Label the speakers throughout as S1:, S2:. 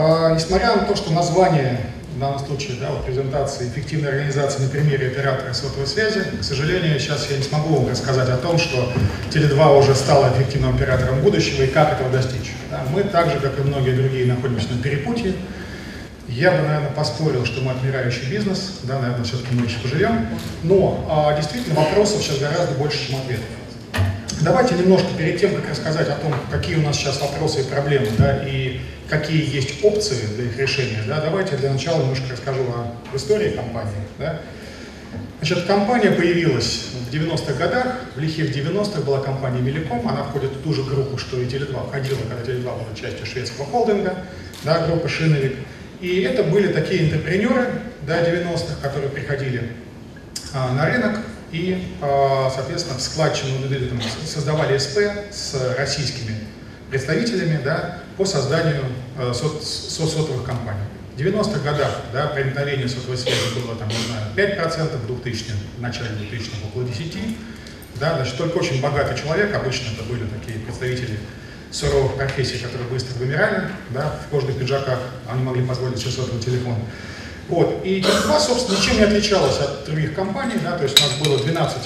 S1: А, несмотря на то, что название в данном случае, да, вот презентации эффективной организации на примере оператора сотовой связи. К сожалению, сейчас я не смогу вам рассказать о том, что Теле2 уже стала эффективным оператором будущего и как этого достичь. Да, мы так же, как и многие другие, находимся на перепутье. Я бы, наверное, поспорил, что мы отмирающий бизнес, да, наверное, все-таки мы еще поживем. Но а, действительно вопросов сейчас гораздо больше, чем ответов. Давайте немножко перед тем, как рассказать о том, какие у нас сейчас вопросы и проблемы, да, и какие есть опции для их решения, да, давайте для начала немножко расскажу о истории компании. Да. Значит, компания появилась в 90-х годах, в лихих 90-х была компания Меликом, она входит в ту же группу, что и Теле2 входила, когда Теле2 была частью шведского холдинга, да, группа Шиновик. И это были такие интерпренеры да, 90-х, которые приходили а, на рынок, и, а, соответственно, в складчину создавали СП с российскими представителями да, по созданию э, сот, сотовых компаний. В 90-х годах да, проникновение сотовой связи было там, не знаю, 5%, в 2000 в начале 2000 около 10%. Да, значит, только очень богатый человек, обычно это были такие представители суровых профессий, которые быстро вымирали, да, в кожных пиджаках, они могли позволить себе сотовый телефон. Вот. И Теле2, собственно, ничем не отличалась от других компаний, да, то есть у нас было 12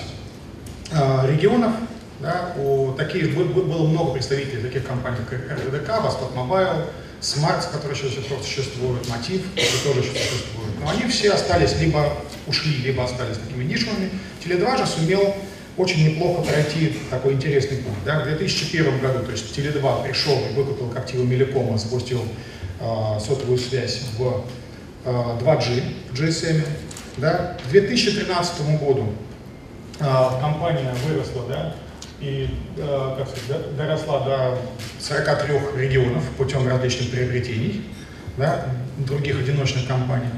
S1: э, регионов, да, у таких, было много представителей таких компаний, как РДК, Восток Мобайл, Смарт, который сейчас просто существует, Мотив, который тоже еще существует. Но они все остались, либо ушли, либо остались такими нишевыми. Tele2 же сумел очень неплохо пройти такой интересный путь. Да? В 2001 году, то есть Tele2 пришел и выкупил активы Millicom а, запустил э, сотовую связь в 2G в GSM. Да? К 2013 году а, компания выросла да, и а, как сказать, доросла до 43 регионов путем различных приобретений да, других одиночных компаний.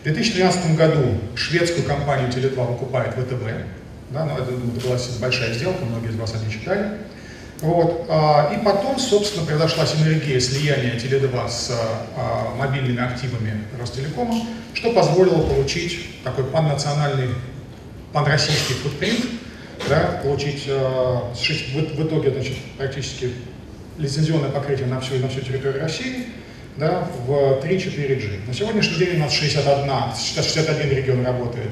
S1: В 2013 году шведскую компанию Теле2 выкупает ВТБ. Да, но это, это была большая сделка, многие из вас они читали. Вот. А, и потом, собственно, произошла синергия слияния Теле2 с а, мобильными активами Ростелекома, что позволило получить такой паннациональный, панроссийский футпринт, да, получить а, в, в итоге значит, практически лицензионное покрытие на всю, на всю территорию России да, в 3-4G. На сегодняшний день у нас 61, 61 регион работает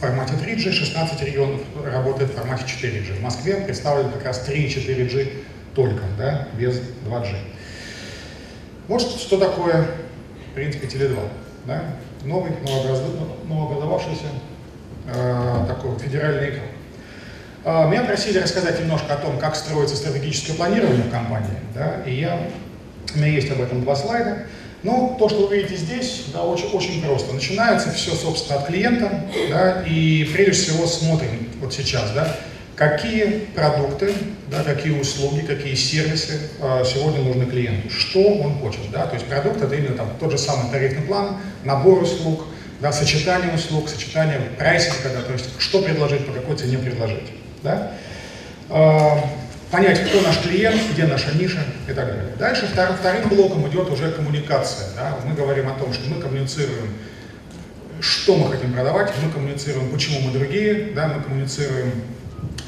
S1: формате 3G, 16 регионов работает в формате 4G. В Москве представлено как раз 3 и 4G только, да, без 2G. Вот что, что такое, в принципе, Теле2. Да? Новый, новообразовавшийся э, такой федеральный экран. Э, меня просили рассказать немножко о том, как строится стратегическое планирование в компании. Да? И я, у меня есть об этом два слайда. Ну, то, что вы видите здесь, да, очень, очень просто. Начинается все, собственно, от клиента, да, и прежде всего смотрим вот сейчас, да, какие продукты, да, какие услуги, какие сервисы э, сегодня нужны клиенту, что он хочет, да, то есть продукт это именно там тот же самый тарифный план, набор услуг, да, сочетание услуг, сочетание прайсинга, да, то есть что предложить, по какой цене предложить, да. Понять, кто наш клиент, где наша ниша и так далее. Дальше вторым, вторым блоком идет уже коммуникация. Да? Мы говорим о том, что мы коммуницируем, что мы хотим продавать, мы коммуницируем, почему мы другие, да? мы коммуницируем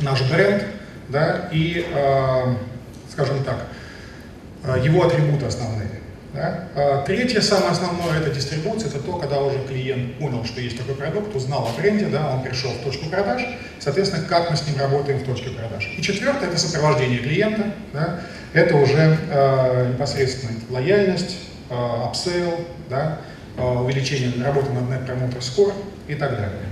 S1: наш бренд да? и, э, скажем так, э, его атрибуты основные. Да? А третье, самое основное, это дистрибуция, это то, когда уже клиент понял, что есть такой продукт, узнал о бренде, да, он пришел в точку продаж, соответственно, как мы с ним работаем в точке продаж. И четвертое, это сопровождение клиента, да, это уже э, непосредственно лояльность, э, upsell, да, э, увеличение работы над Net Promoter Score и так далее.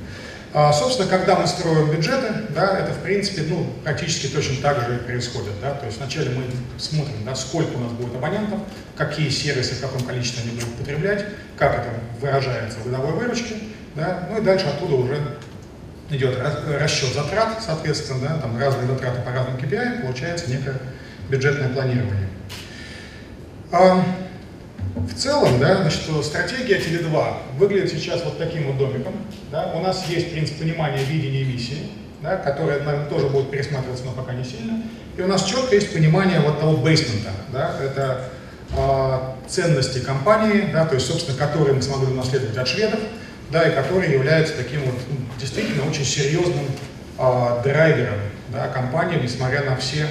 S1: А, собственно, когда мы строим бюджеты, да, это в принципе ну, практически точно так же и происходит. Да? То есть вначале мы смотрим, да, сколько у нас будет абонентов, какие сервисы в каком количестве они будут потреблять, как это выражается в годовой выручке, да? ну и дальше оттуда уже идет расчет затрат, соответственно, да, там разные затраты по разным KPI, получается некое бюджетное планирование. В целом, да, значит, стратегия Теле2 выглядит сейчас вот таким вот домиком. Да. У нас есть принцип понимания видения и миссии, да, которая, наверное, тоже будет пересматриваться, но пока не сильно. И у нас четко есть понимание вот того бейсмента. Да, это э, ценности компании, да, то есть, собственно, которые мы смогли унаследовать от шведов, да, и которые являются таким вот ну, действительно очень серьезным э, драйвером да, компании, несмотря на все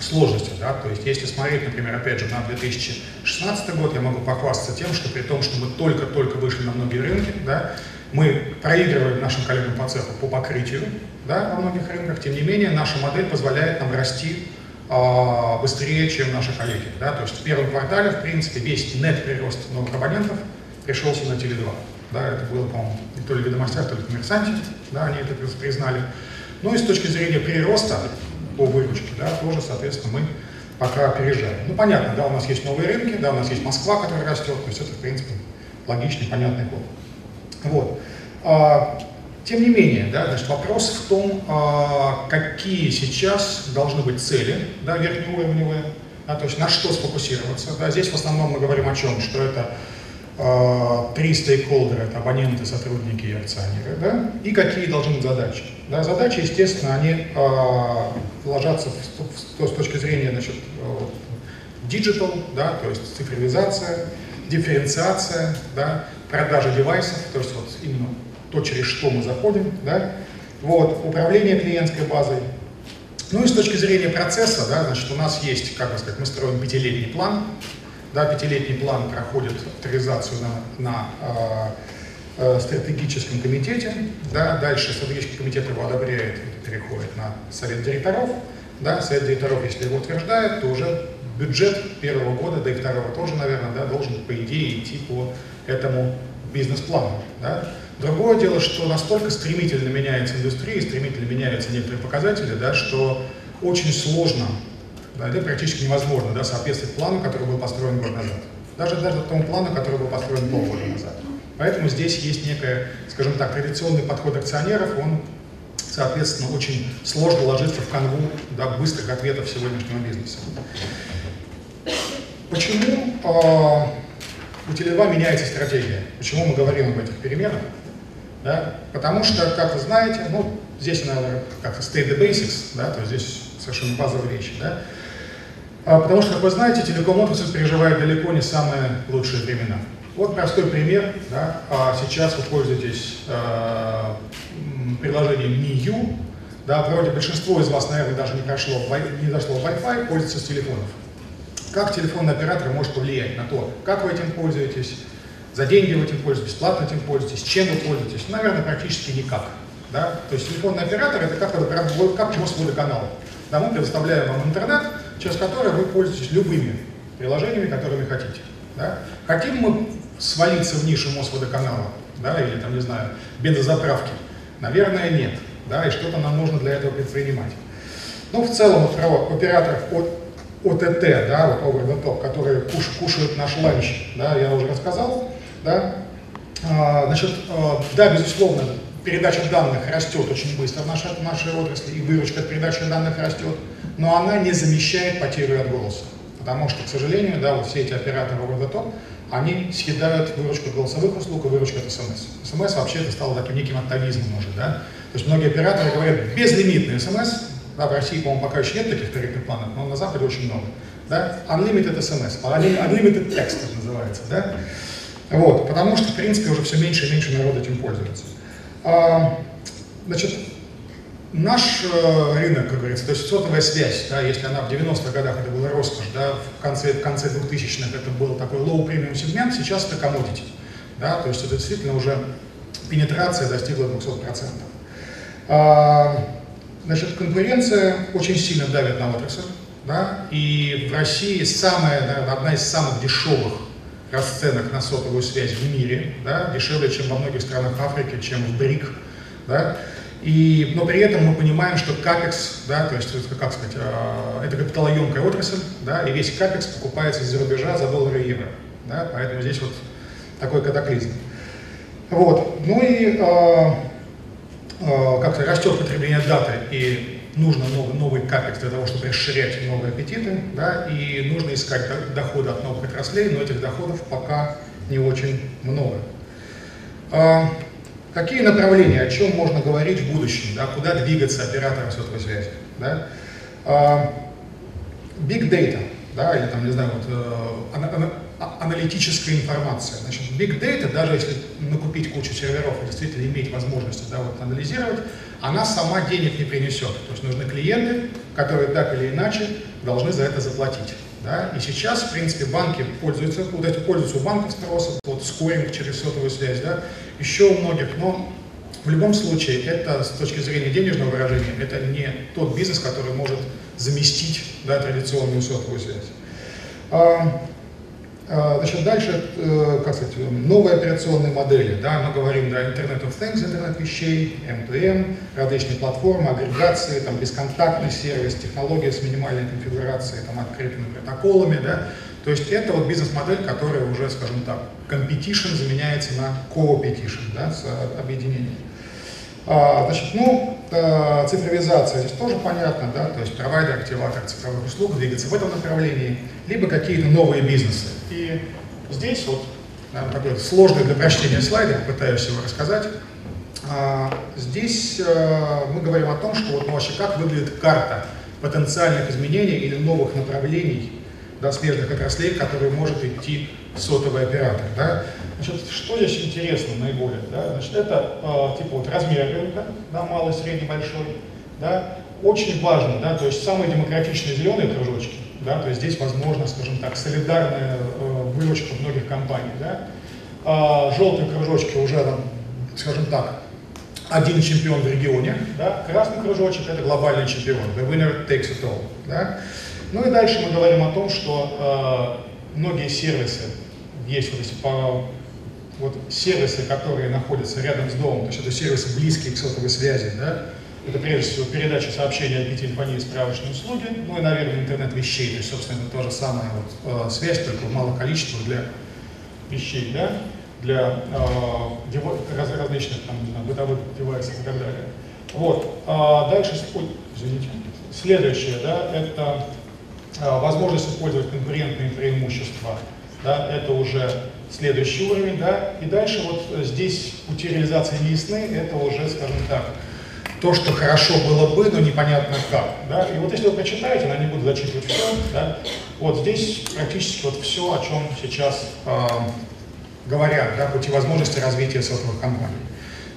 S1: сложности, да, то есть если смотреть, например, опять же, на 2016 год, я могу похвастаться тем, что при том, что мы только-только вышли на многие рынки, да, мы проигрываем нашим коллегам по цеху по покрытию, да, во многих рынках, тем не менее, наша модель позволяет нам расти э, быстрее, чем наши коллеги, да, то есть в первом квартале, в принципе, весь нет прирост новых абонентов пришелся на Теле2, да, это было, по-моему, то ли в ведомостях, то ли в коммерсанте, да, они это признали. Ну и с точки зрения прироста, по выручке, да, тоже, соответственно, мы пока опережаем. Ну, понятно, да, у нас есть новые рынки, да, у нас есть Москва, которая растет, то есть это, в принципе, логичный, понятный ход. Вот. А, тем не менее, да, значит, вопрос в том, а, какие сейчас должны быть цели, да, верхнеуровневые, да, то есть на что сфокусироваться. Да. Здесь в основном мы говорим о чем, что это а, три стейкхолдера, это абоненты, сотрудники и акционеры, да, и какие должны быть задачи. Да, задачи, естественно, они э, ложатся в, в, с точки зрения значит, digital, да, то есть цифровизация, дифференциация, да, продажа девайсов, то есть вот именно то, через что мы заходим, да, вот, управление клиентской базой. Ну и с точки зрения процесса, да, значит, у нас есть, как бы сказать, мы строим пятилетний план, да, пятилетний план проходит авторизацию на, на э, э, стратегическом комитете. Да, дальше стратегический комитет его одобряет, переходит на совет директоров. Да, совет директоров, если его утверждает, то уже бюджет первого года, да и второго тоже, наверное, да, должен, по идее, идти по этому бизнес-плану. Да. Другое дело, что настолько стремительно меняется индустрия, стремительно меняются некоторые показатели, да, что очень сложно да, это практически невозможно да, соответствовать плану, который был построен год назад. Даже, даже тому плану, который был построен полгода назад. Поэтому здесь есть некая, скажем так, традиционный подход акционеров, он, соответственно, очень сложно ложится в канву да, быстрых ответов сегодняшнего бизнеса. Почему э, у Теле2 меняется стратегия? Почему мы говорим об этих переменах? Да? Потому что, как вы знаете, ну, здесь, наверное, как-то state the basics, да, то есть здесь совершенно базовые вещи, да, а, потому что, как вы знаете, телеком-отрасль переживает далеко не самые лучшие времена. Вот простой пример. Да? А сейчас вы пользуетесь э, приложением MiU. Да, вроде большинство из вас, наверное, даже не, прошло, не дошло Wi-Fi, пользуется с телефонов. Как телефонный оператор может повлиять на то, как вы этим пользуетесь, за деньги вы этим пользуетесь, платно этим пользуетесь, чем вы пользуетесь? Наверное, практически никак. Да? То есть телефонный оператор это как, как мост водоканала. Да, мы предоставляем вам интернет, через который вы пользуетесь любыми приложениями, которыми хотите. Да? Хотим мы свалиться в нишу Мосводоканала, да, или там, не знаю, бензозаправки? Наверное, нет. Да, и что-то нам нужно для этого предпринимать. Ну, в целом, операторов от, ОТТ, да, вот over the top, которые куш, кушают наш ланч, да, я уже рассказал, да. А, значит, а, да, безусловно, передача данных растет очень быстро в нашей, в нашей отрасли, и выручка от передачи данных растет но она не замещает потерю от голоса. Потому что, к сожалению, да, вот все эти операторы the они съедают выручку голосовых услуг и выручку от СМС. СМС вообще это стало таким неким атовизмом уже, да. То есть многие операторы говорят безлимитный СМС, да, в России, по-моему, пока еще нет таких тарифных планов, но на Западе очень много. Да? Unlimited SMS, unlimited text это называется, да. Вот, потому что, в принципе, уже все меньше и меньше народ этим пользуется. А, значит, Наш э, рынок, как говорится, то есть сотовая связь, да, если она в 90-х годах это была роскошь, да, в конце, в конце 2000-х это был такой low premium сегмент, сейчас это commodity. Да, то есть это действительно уже пенетрация достигла 200%. А, значит, конкуренция очень сильно давит на отрасль. Да, и в России самая, наверное, одна из самых дешевых расценок на сотовую связь в мире, да, дешевле, чем во многих странах Африки, чем в БРИК. Да, и, но при этом мы понимаем, что капекс, да, то есть, как сказать, э, это капиталоемкая отрасль, да, и весь капекс покупается из-за рубежа за доллары и евро. Да, поэтому здесь вот такой катаклизм. Вот. Ну и э, э, как-то растет потребление даты, и нужно новый, новый капекс для того, чтобы расширять новые аппетиты, да, и нужно искать доходы от новых отраслей, но этих доходов пока не очень много. Какие направления, о чем можно говорить в будущем, да, куда двигаться операторам сотовой связи? Да? А, big data, да, или там, не знаю, вот, э, а, аналитическая информация. Значит, big data, даже если накупить кучу серверов и действительно иметь возможность да, вот, анализировать, она сама денег не принесет. То есть нужны клиенты, которые так или иначе должны за это заплатить. Да? И сейчас, в принципе, банки пользуются, вот эти пользуются у банков спросом, вот скоринг через сотовую связь, да? еще у многих, но в любом случае это с точки зрения денежного выражения, это не тот бизнес, который может заместить да, традиционную сотовую связь. А, значит, дальше, э, как сказать, новые операционные модели. Да, мы говорим да, Internet of Things, интернет вещей, M2M, различные платформы, агрегации, там, бесконтактный сервис, технология с минимальной конфигурацией, там, открытыми протоколами. Да. То есть это вот бизнес-модель, которая уже, скажем так, competition заменяется на co-petition, да, с объединением. А, значит, ну, э, цифровизация здесь тоже понятно, да, то есть провайдер, активатор цифровых услуг двигаться в этом направлении, либо какие-то новые бизнесы. И здесь вот наверное, такой сложный для прочтения слайд, пытаюсь его рассказать. А, здесь э, мы говорим о том, что вот ну, вообще как выглядит карта потенциальных изменений или новых направлений да, смежных отраслей, которые может идти сотовый оператор. Да? Значит, что здесь интересно наиболее? Да? Значит, это э, типа вот размер рынка, да, малый, средний, большой. Да? Очень важно, да, то есть самые демократичные зеленые кружочки, да, то есть здесь возможно, скажем так, солидарная э, выручка многих компаний. Да? А желтые кружочки уже, там, скажем так, один чемпион в регионе, да? красный кружочек это глобальный чемпион, the winner takes it all. Да? Ну и дальше мы говорим о том, что э, многие сервисы, есть вот, если по, вот сервисы, которые находятся рядом с домом, то есть это сервисы близкие к сотовой связи, да, это прежде всего передача сообщений IP телефонии и справочные услуги, ну и, наверное, интернет вещей, то есть, собственно, это то же самое вот, э, связь, только в малых количествах для вещей, да, для э, дево, раз, различных там, знаю, бытовых девайсов и так далее. Вот. А дальше, извините, следующее, да, это а, возможность использовать конкурентные преимущества, да, это уже следующий уровень, да, и дальше вот здесь пути реализации не это уже, скажем так, то, что хорошо было бы, но непонятно как, да, и вот если вы прочитаете, я не буду зачитывать все, да, вот здесь практически вот все, о чем сейчас э, говорят, да, пути возможности развития сотовых компаний.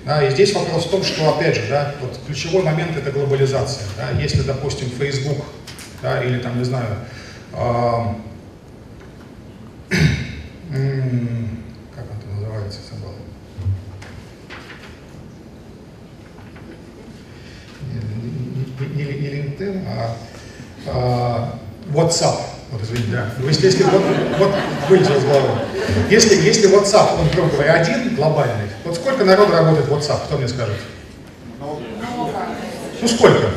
S1: Да, и здесь вопрос в том, что, опять же, да, вот ключевой момент это глобализация. Да, если, допустим, Facebook да, или там, не знаю, э, как он это называется, забыл. Не, не, LinkedIn, а, а WhatsApp. Вот, извините, да. Если, если вот, вот вылетел из головы. Если, если WhatsApp, он, грубо говоря, один глобальный, вот сколько народу работает в WhatsApp, кто мне скажет? Ну сколько?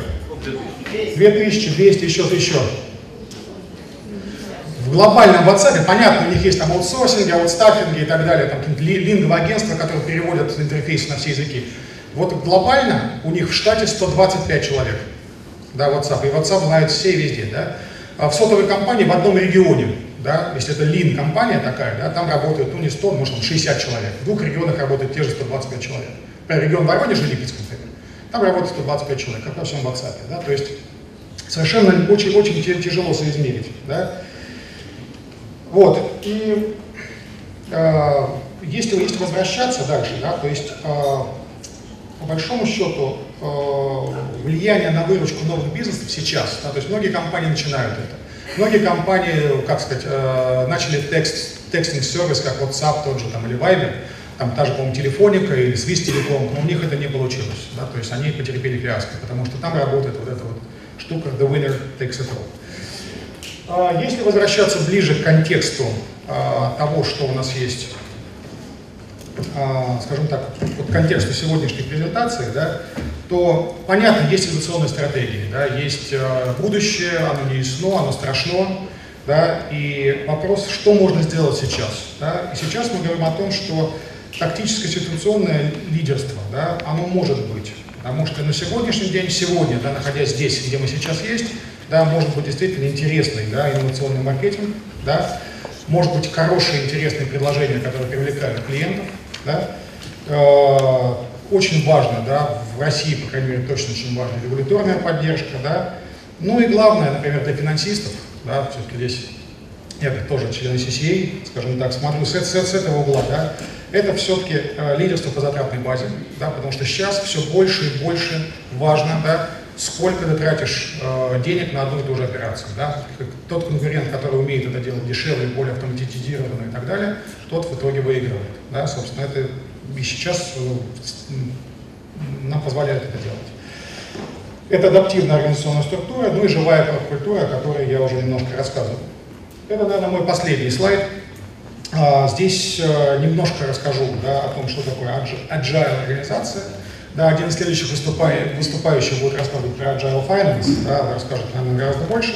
S1: 2200, еще, еще. В глобальном WhatsApp, понятно, у них есть там аутсорсинги, аутстаффинги и так далее, там какие-то линговые агентства, которые переводят интерфейсы на все языки. Вот глобально у них в штате 125 человек, да, WhatsApp, и WhatsApp знают все везде, да. А в сотовой компании в одном регионе, да, если это лин компания такая, да, там работает, ну не 100, может 60 человек. В двух регионах работает те же 125 человек. Например, регион Воронеж и Липецк, например. Там работает 125 человек, как во всем WhatsApp, да, то есть совершенно очень-очень тяжело соизмерить. Да? Вот, и э, если, если возвращаться дальше, да, то есть э, по большому счету влияние на выручку новых бизнесов сейчас, да, то есть многие компании начинают это. Многие компании, как сказать, э, начали текст, текстинг-сервис, как WhatsApp тот же, там, или Viber, там та же, по-моему, телефоника или Swiss Telecom, но у них это не получилось, да, то есть они потерпели фиаско, потому что там работает вот это вот штука «The winner takes it all». А, если возвращаться ближе к контексту а, того, что у нас есть, скажем так, вот контексту сегодняшней презентации, да, то понятно, есть инновационные стратегии, да, есть будущее, оно не ясно, оно страшно, да, и вопрос, что можно сделать сейчас. Да? И сейчас мы говорим о том, что тактическое ситуационное лидерство, да, оно может быть. Потому что на сегодняшний день, сегодня, да, находясь здесь, где мы сейчас есть, да, может быть действительно интересный да, инновационный маркетинг, да, может быть хорошие, интересные предложения, которые привлекают клиентов. Да. Э, очень важно, да, в России, по крайней мере, точно очень важна регуляторная поддержка. Да. Ну и главное, например, для финансистов, да, все-таки здесь я тоже член CCA, скажем так, смотрю с, с, с этого угла, да, это все-таки э, лидерство по затратной базе, да, потому что сейчас все больше и больше важно да, сколько ты тратишь э, денег на одну и ту же операцию. Да? Тот конкурент, который умеет это делать дешевле, более автоматизированно и так далее, тот в итоге выигрывает. Да? Собственно, это и сейчас э, нам позволяет это делать. Это адаптивная организационная структура, ну и живая культура, о которой я уже немножко рассказывал. Это, наверное, мой последний слайд. А, здесь э, немножко расскажу да, о том, что такое agile организация. Да, один из следующих выступающих будет рассказывать про Agile Finance, да, расскажет, наверное, гораздо больше.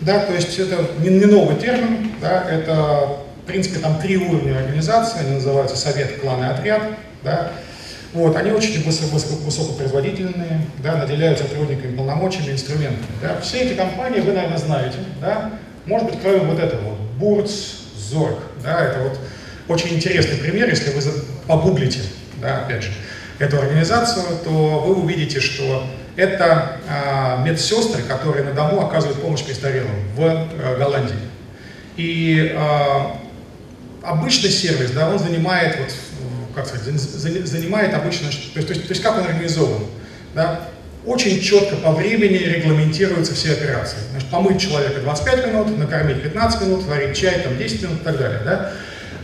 S1: Да, то есть это не, не новый термин, да, это, в принципе, там три уровня организации, они называются совет, клан и отряд. Да. Вот, они очень высоко, высоко, высокопроизводительные, да, наделяют сотрудниками полномочиями, инструментами. Да. Все эти компании вы, наверное, знаете. Да. Может быть, кроме вот этого, вот, Бурц, Зорг. Да, это вот очень интересный пример, если вы погуглите, да, опять же эту организацию, то вы увидите, что это э, медсестры, которые на дому оказывают помощь престарелым в э, Голландии. И э, обычный сервис, да, он занимает, вот, как сказать, занимает обычно, то есть, то есть, то есть как он организован, да, очень четко по времени регламентируются все операции. Значит, помыть человека 25 минут, накормить 15 минут, варить чай там 10 минут и так далее. Да?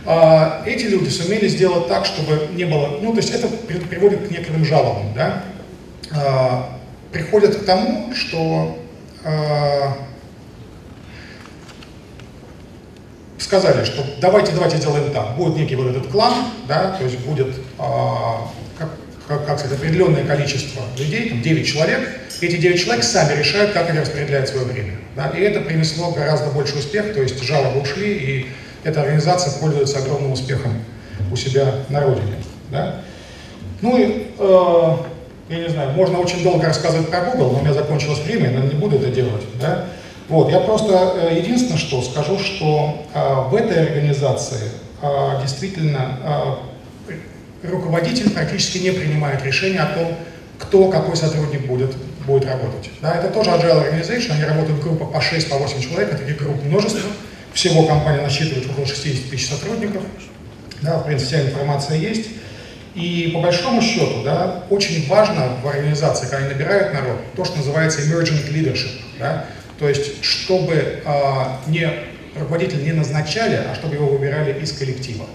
S1: А, эти люди сумели сделать так, чтобы не было, ну то есть это приводит к некоторым жалобам, да, а, приходят к тому, что а, сказали, что давайте, давайте сделаем так, будет некий вот этот клан, да, то есть будет, как, как, как сказать, определенное количество людей, там 9 человек, эти 9 человек сами решают, как они распределяют свое время, да, и это принесло гораздо больше успех, то есть жалобы ушли, и эта организация пользуется огромным успехом у себя на родине. Да? Ну и, э, я не знаю, можно очень долго рассказывать про Google, но у меня закончилось время, я не буду это делать. Да? Вот, я просто э, единственное, что скажу, что э, в этой организации э, действительно э, руководитель практически не принимает решения о том, кто, какой сотрудник будет, будет работать. Да, это тоже agile organization, они работают в группах по 6-8 по человек, таких групп множество. Всего компания насчитывает около 60 тысяч сотрудников. Да, в принципе, вся информация есть. И по большому счету, да, очень важно в организации, когда они набирают народ, то, что называется emergent leadership. Да? То есть, чтобы э, не руководитель не назначали, а чтобы его выбирали из коллектива.